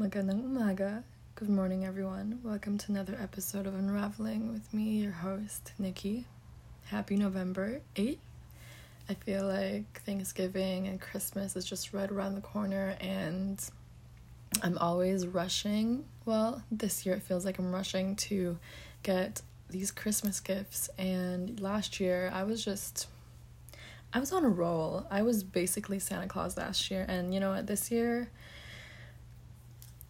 Magandang umaga. Good morning, everyone. Welcome to another episode of Unraveling with me, your host, Nikki. Happy November 8th. I feel like Thanksgiving and Christmas is just right around the corner, and I'm always rushing. Well, this year it feels like I'm rushing to get these Christmas gifts, and last year I was just. I was on a roll. I was basically Santa Claus last year, and you know what? This year,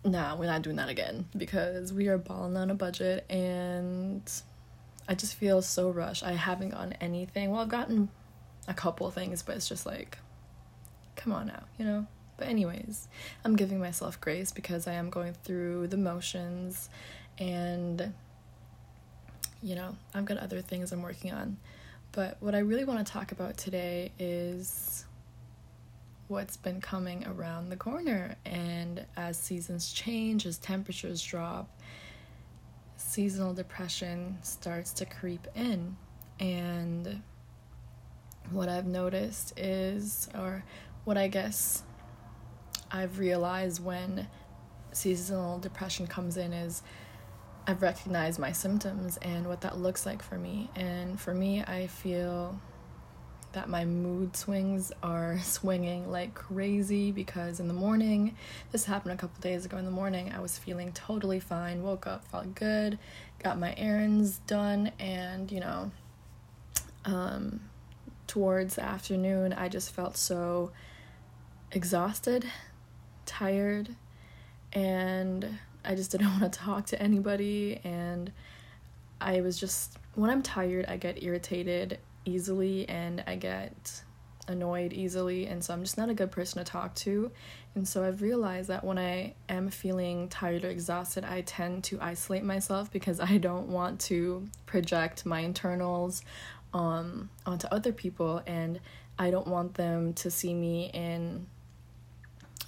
nah, we're not doing that again because we are balling on a budget and I just feel so rushed. I haven't gotten anything. Well, I've gotten a couple things, but it's just like, come on now, you know? But, anyways, I'm giving myself grace because I am going through the motions and, you know, I've got other things I'm working on. But what I really want to talk about today is what's been coming around the corner. And as seasons change, as temperatures drop, seasonal depression starts to creep in. And what I've noticed is, or what I guess I've realized when seasonal depression comes in, is I've recognized my symptoms and what that looks like for me. And for me, I feel that my mood swings are swinging like crazy because in the morning, this happened a couple days ago. In the morning, I was feeling totally fine, woke up, felt good, got my errands done, and you know, um, towards the afternoon, I just felt so exhausted, tired, and I just didn't want to talk to anybody. And I was just, when I'm tired, I get irritated easily and I get annoyed easily and so I'm just not a good person to talk to. And so I've realized that when I am feeling tired or exhausted, I tend to isolate myself because I don't want to project my internals um onto other people and I don't want them to see me in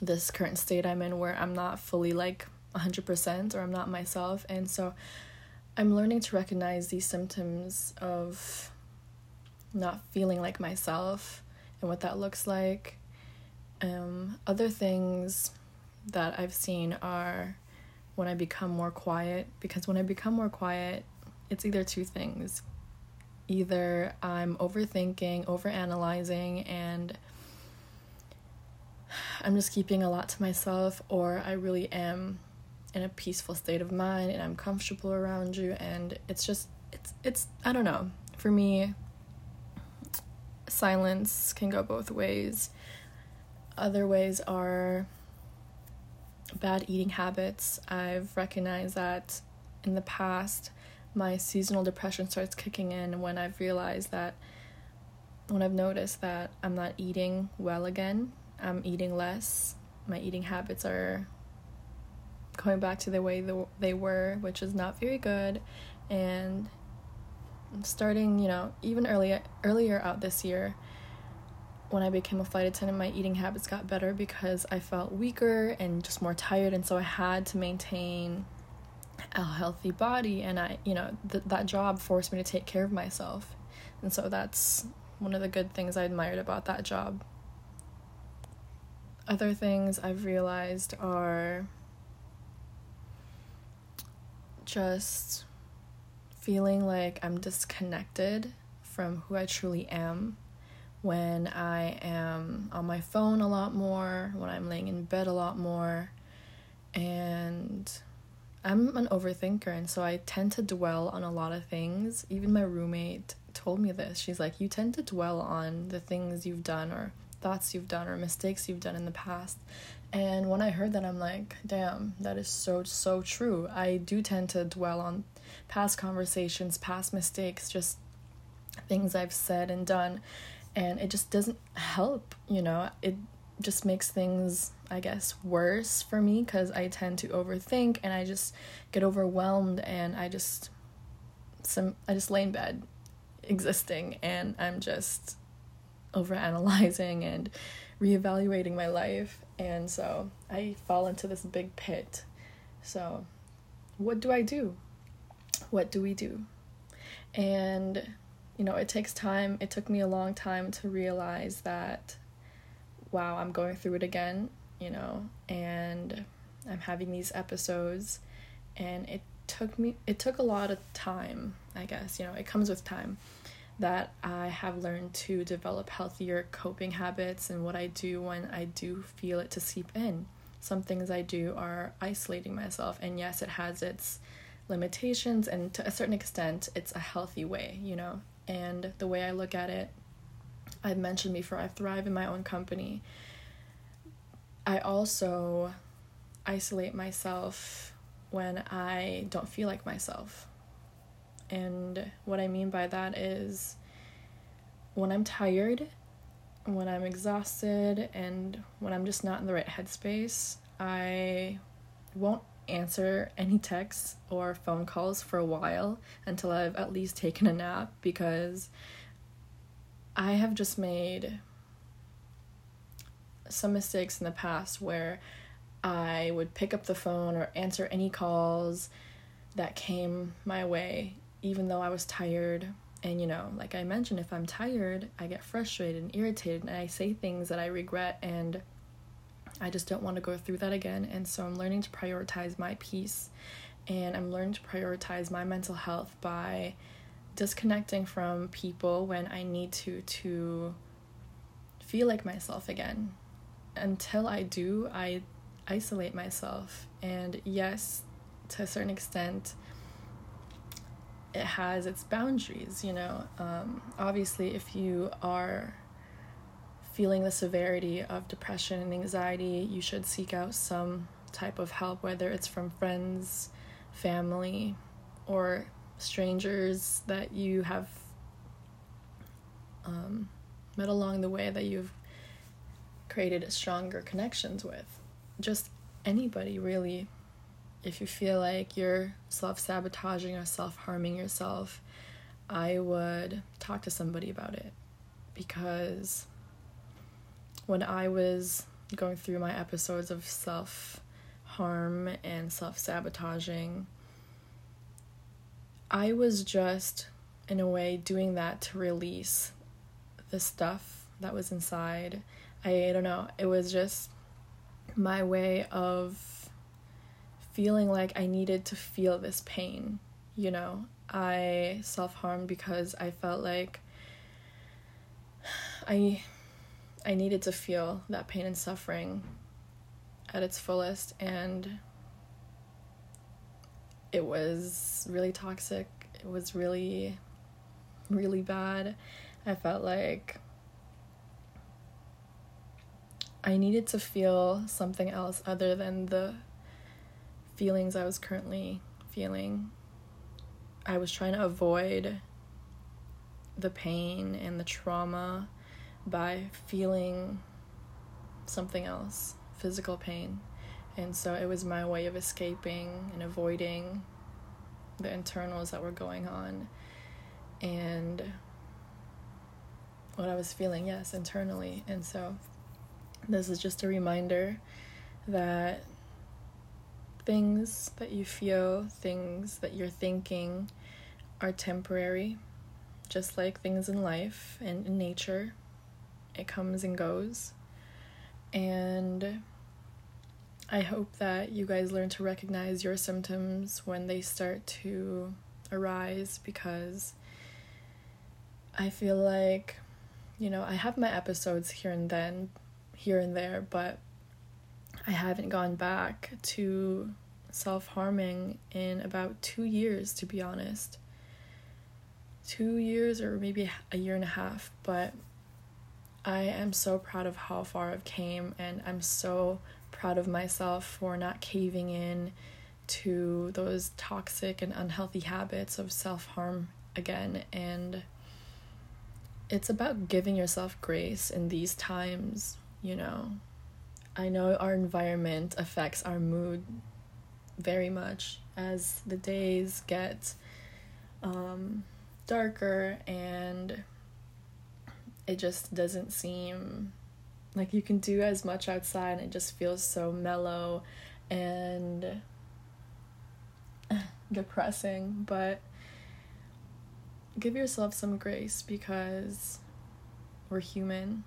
this current state I'm in where I'm not fully like 100% or I'm not myself. And so I'm learning to recognize these symptoms of not feeling like myself and what that looks like. Um, other things that I've seen are when I become more quiet, because when I become more quiet, it's either two things. Either I'm overthinking, overanalyzing, and I'm just keeping a lot to myself, or I really am in a peaceful state of mind and I'm comfortable around you, and it's just, it's, it's, I don't know. For me, silence can go both ways. Other ways are bad eating habits. I've recognized that in the past, my seasonal depression starts kicking in when I've realized that when I've noticed that I'm not eating well again, I'm eating less. My eating habits are going back to the way they were, which is not very good. And starting, you know, even earlier earlier out this year, when I became a flight attendant, my eating habits got better because I felt weaker and just more tired, and so I had to maintain a healthy body, and I, you know, th- that job forced me to take care of myself, and so that's one of the good things I admired about that job. Other things I've realized are just feeling like I'm disconnected from who I truly am when I am on my phone a lot more, when I'm laying in bed a lot more, and I'm an overthinker, and so I tend to dwell on a lot of things. Even my roommate told me this. She's like, You tend to dwell on the things you've done, or thoughts you've done, or mistakes you've done in the past. And when I heard that, I'm like, damn, that is so, so true. I do tend to dwell on past conversations, past mistakes, just things I've said and done. And it just doesn't help, you know? It just makes things, I guess, worse for me because I tend to overthink and I just get overwhelmed and I just some I just lay in bed existing and I'm just over analyzing and reevaluating my life and so I fall into this big pit. So what do I do? What do we do? And you know, it takes time. It took me a long time to realize that wow, I'm going through it again, you know, and I'm having these episodes and it took me it took a lot of time i guess you know it comes with time that i have learned to develop healthier coping habits and what i do when i do feel it to seep in some things i do are isolating myself and yes it has its limitations and to a certain extent it's a healthy way you know and the way i look at it i've mentioned before i thrive in my own company i also isolate myself when I don't feel like myself. And what I mean by that is when I'm tired, when I'm exhausted, and when I'm just not in the right headspace, I won't answer any texts or phone calls for a while until I've at least taken a nap because I have just made some mistakes in the past where I would pick up the phone or answer any calls that came my way, even though I was tired. And, you know, like I mentioned, if I'm tired, I get frustrated and irritated and I say things that I regret and I just don't want to go through that again. And so I'm learning to prioritize my peace and I'm learning to prioritize my mental health by disconnecting from people when I need to to feel like myself again. Until I do, I isolate myself. And yes, to a certain extent, it has its boundaries, you know. Um, obviously, if you are feeling the severity of depression and anxiety, you should seek out some type of help, whether it's from friends, family, or strangers that you have um, met along the way that you've created stronger connections with. Just anybody really. If you feel like you're self-sabotaging or self-harming yourself i would talk to somebody about it because when i was going through my episodes of self-harm and self-sabotaging i was just in a way doing that to release the stuff that was inside i, I don't know it was just my way of feeling like I needed to feel this pain. You know, I self harmed because I felt like I I needed to feel that pain and suffering at its fullest and it was really toxic. It was really really bad. I felt like I needed to feel something else other than the feelings I was currently feeling. I was trying to avoid the pain and the trauma by feeling something else, physical pain. And so it was my way of escaping and avoiding the internals that were going on. And what I was feeling, yes, internally. And so this is just a reminder that things that you feel, things that you're thinking are temporary, just like things in life and in nature. It comes and goes. And I hope that you guys learn to recognize your symptoms when they start to arise because I feel like, you know, I have my episodes here and then, here and there, but I haven't gone back to self harming in about two years, to be honest. Two years or maybe a year and a half, but I am so proud of how far I've came and I'm so proud of myself for not caving in to those toxic and unhealthy habits of self-harm again and it's about giving yourself grace in these times you know. I know our environment affects our mood very much as the days get um, darker and it just doesn't seem like you can do as much outside and it just feels so mellow and depressing but give yourself some grace because we're human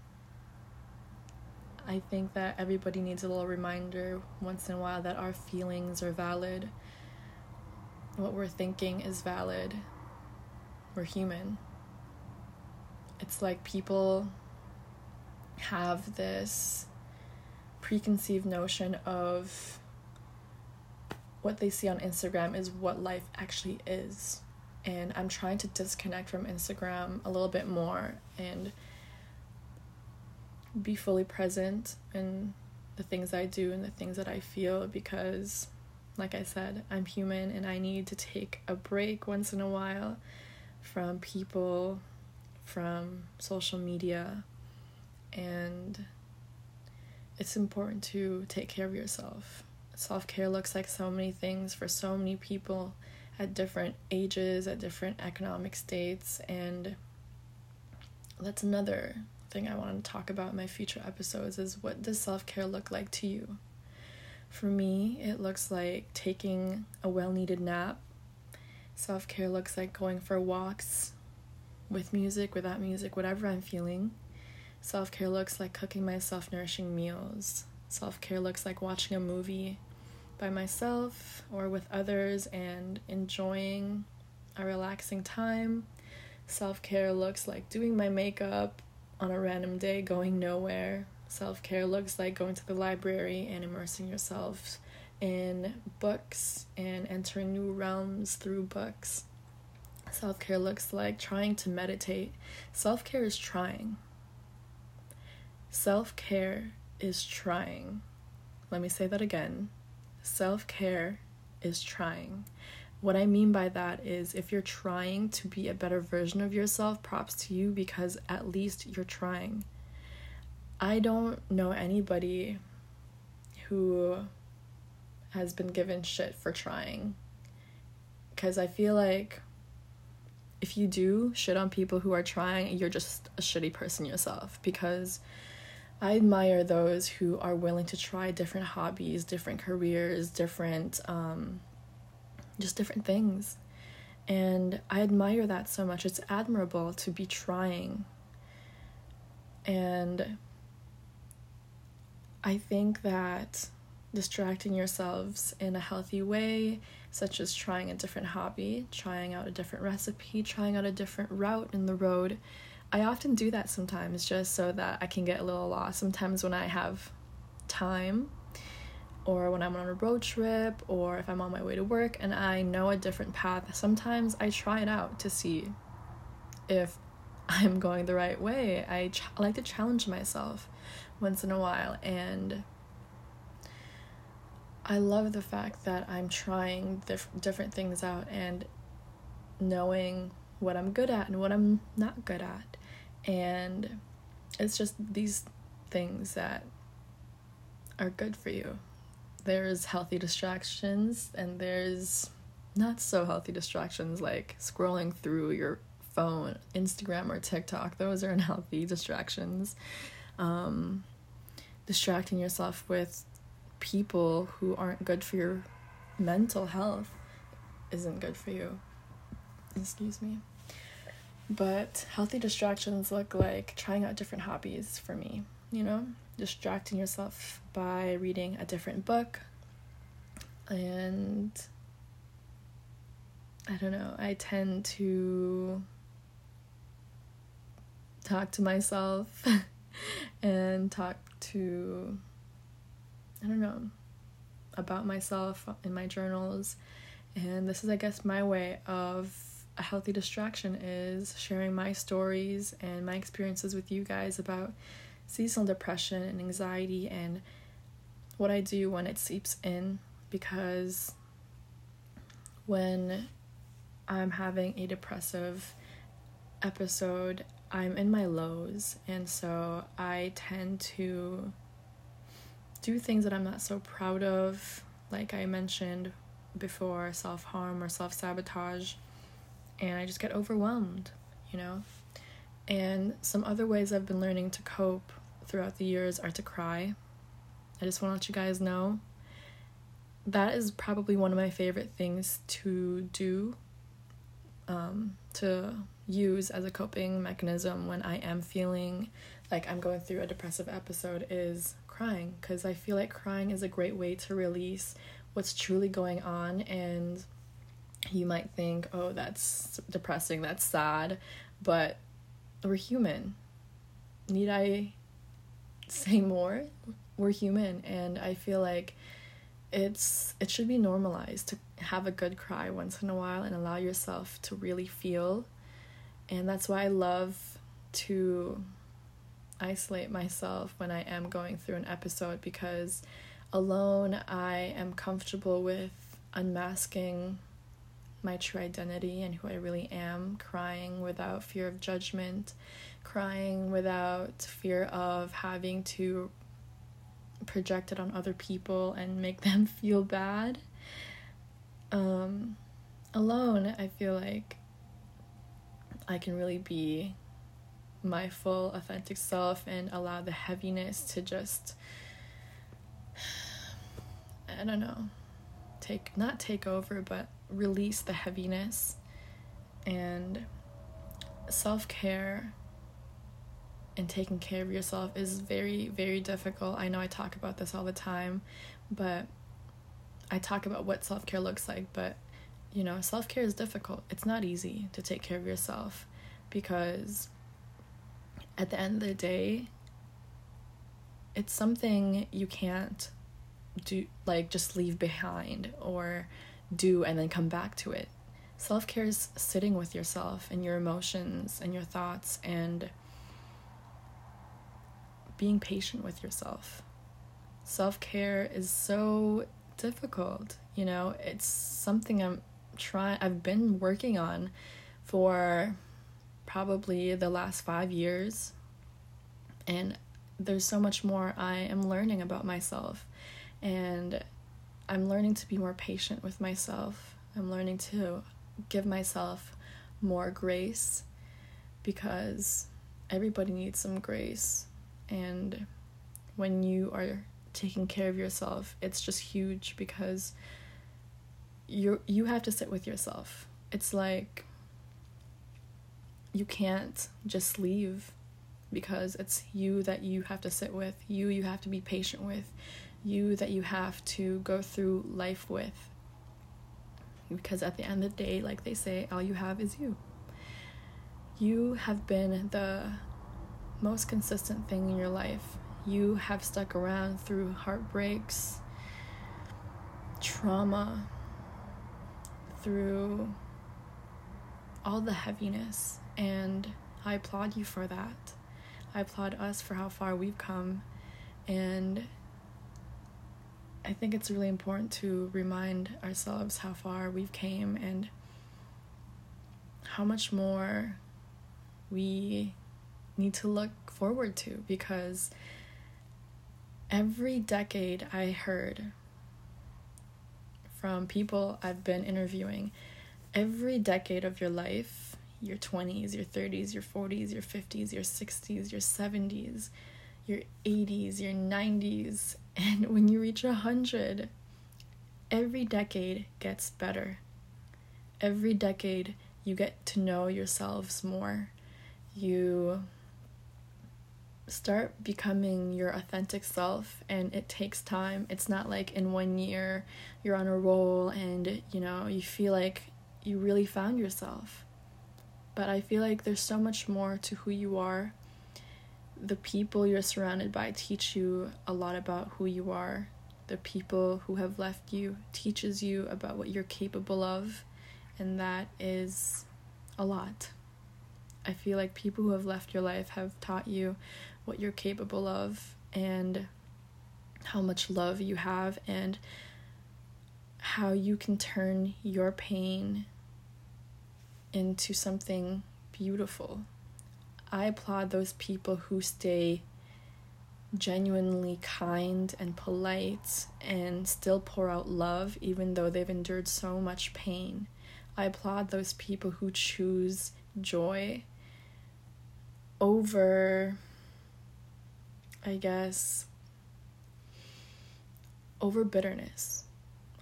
I think that everybody needs a little reminder once in a while that our feelings are valid. What we're thinking is valid. We're human. It's like people have this preconceived notion of what they see on Instagram is what life actually is. And I'm trying to disconnect from Instagram a little bit more and be fully present in the things I do and the things that I feel because, like I said, I'm human and I need to take a break once in a while from people, from social media, and it's important to take care of yourself. Self care looks like so many things for so many people at different ages, at different economic states, and that's another thing I want to talk about in my future episodes is what does self-care look like to you? For me, it looks like taking a well-needed nap. Self-care looks like going for walks with music, without music, whatever I'm feeling. Self-care looks like cooking myself nourishing meals. Self-care looks like watching a movie by myself or with others and enjoying a relaxing time. Self care looks like doing my makeup, on a random day going nowhere. Self care looks like going to the library and immersing yourself in books and entering new realms through books. Self care looks like trying to meditate. Self care is trying. Self care is trying. Let me say that again. Self care is trying. What I mean by that is if you're trying to be a better version of yourself, props to you because at least you're trying. I don't know anybody who has been given shit for trying. Because I feel like if you do shit on people who are trying, you're just a shitty person yourself. Because I admire those who are willing to try different hobbies, different careers, different um, just different things. And I admire that so much. It's admirable to be trying. And I think that distracting yourselves in a healthy way, such as trying a different hobby, trying out a different recipe, trying out a different route in the road. I often do that sometimes just so that I can get a little lost. Sometimes when I have time or when I'm on a road trip or if I'm on my way to work and I know a different path, sometimes I try it out to see if I'm going the right way. I, ch- like to challenge myself once in a while and I love the fact that I'm trying dif- different things out and knowing what I'm good at and what I'm not good at. And it's just these things that are good for you there's healthy distractions and there's not so healthy distractions like scrolling through your phone, Instagram or TikTok. Those are unhealthy distractions. Um, distracting yourself with people who aren't good for your mental health isn't good for you. Excuse me. But healthy distractions look like trying out different hobbies for me, you know? distracting yourself by reading a different book and I don't know, I tend to talk to myself and talk to I don't know about myself in my journals. And this is I guess my way of a healthy distraction is sharing my stories and my experiences with you guys about seasonal depression and anxiety and what I do when it seeps in. Because when I'm having a depressive episode, I'm in my lows, and so I tend to do things that I'm not so proud of, like I mentioned before self harm or self sabotage, and I just get overwhelmed, you know? And some other ways I've been learning to cope throughout the years are to cry. I just want to let you guys know that is probably one of my favorite things to do, um, to use as a coping mechanism when I am feeling like I'm going through a depressive episode is crying because I feel like crying is a great way to release what's truly going on and you might think, "Oh, that's depressing, that's sad," but we're human. Need I say more? We're human and I feel like it's it should be normalized to have a good cry once in a while and allow yourself to really feel. And that's why I love to isolate myself when I am going through an episode because alone I am comfortable with unmasking my true identity and who I really am, crying without fear of judgment, crying without fear of having to project it on other people and make them feel bad. Um, alone, I feel like I can really be my full authentic self and allow the heaviness to just I don't know take not take over but release the heaviness and self-care and taking care of yourself is very very difficult. I know I talk about this all the time, but I talk about what self-care looks like, but you know, self-care is difficult. It's not easy to take care of yourself because at the end of the day, it's something you can't do, like, just leave behind or do and then come back to it. Self care is sitting with yourself and your emotions and your thoughts and being patient with yourself. Self care is so difficult, you know, it's something I'm trying, I've been working on for probably the last five years. And there's so much more I am learning about myself. And I'm learning to be more patient with myself. I'm learning to give myself more grace because everybody needs some grace. And when you are taking care of yourself, it's just huge because you you have to sit with yourself. It's like you can't just leave because it's you that you have to sit with, you you have to be patient with, you that you have to go through life with. Because at the end of the day, like they say, all you have is you. You have been the most consistent thing in your life. You have stuck around through heartbreaks, trauma, through all the heaviness and I applaud you for that. I applaud us for how far we've come. And I think it's really important to remind ourselves how far we've came and how much more we need to look forward to because every decade I heard from people I've been interviewing, every decade of your life your 20s, your 30s, your 40s, your 50s, your 60s, your 70s, your 80s, your 90s, and when you reach 100, every decade gets better. Every decade, you get to know yourselves more. You start becoming your authentic self and it takes time. It's not like in one year you're on a roll and you know, you feel like you really found yourself but I feel like there's so much more to who you are. The people you're surrounded by teach you a lot about who you are. The people who have left you teaches you about what you're capable of, and that is a lot. I feel like people who have left your life have taught you what you're capable of and how much love you have and how you can turn your pain into something beautiful. I applaud those people who stay genuinely kind and polite and still pour out love even though they've endured so much pain. I applaud those people who choose joy over, I guess, over bitterness.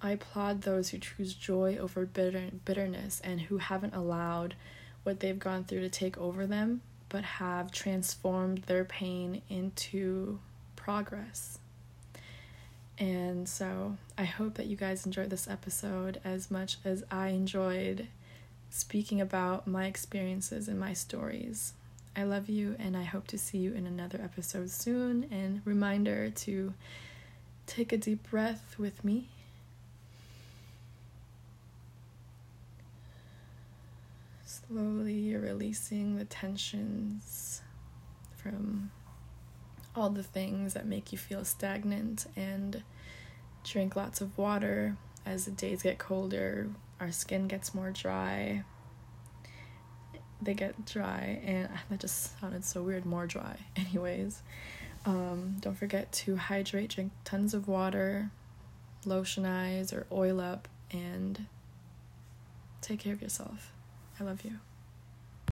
I applaud those who choose joy over bitter, bitterness and who haven't allowed what they've gone through to take over them, but have transformed their pain into progress. And so I hope that you guys enjoyed this episode as much as I enjoyed speaking about my experiences and my stories. I love you, and I hope to see you in another episode soon. And reminder to take a deep breath with me. Slowly releasing the tensions from all the things that make you feel stagnant and drink lots of water. As the days get colder our skin gets more dry. They get dry and that just sounded so weird more dry. Anyways um, don't forget to hydrate drink tons of water lotionize or oil up and take care of yourself i love you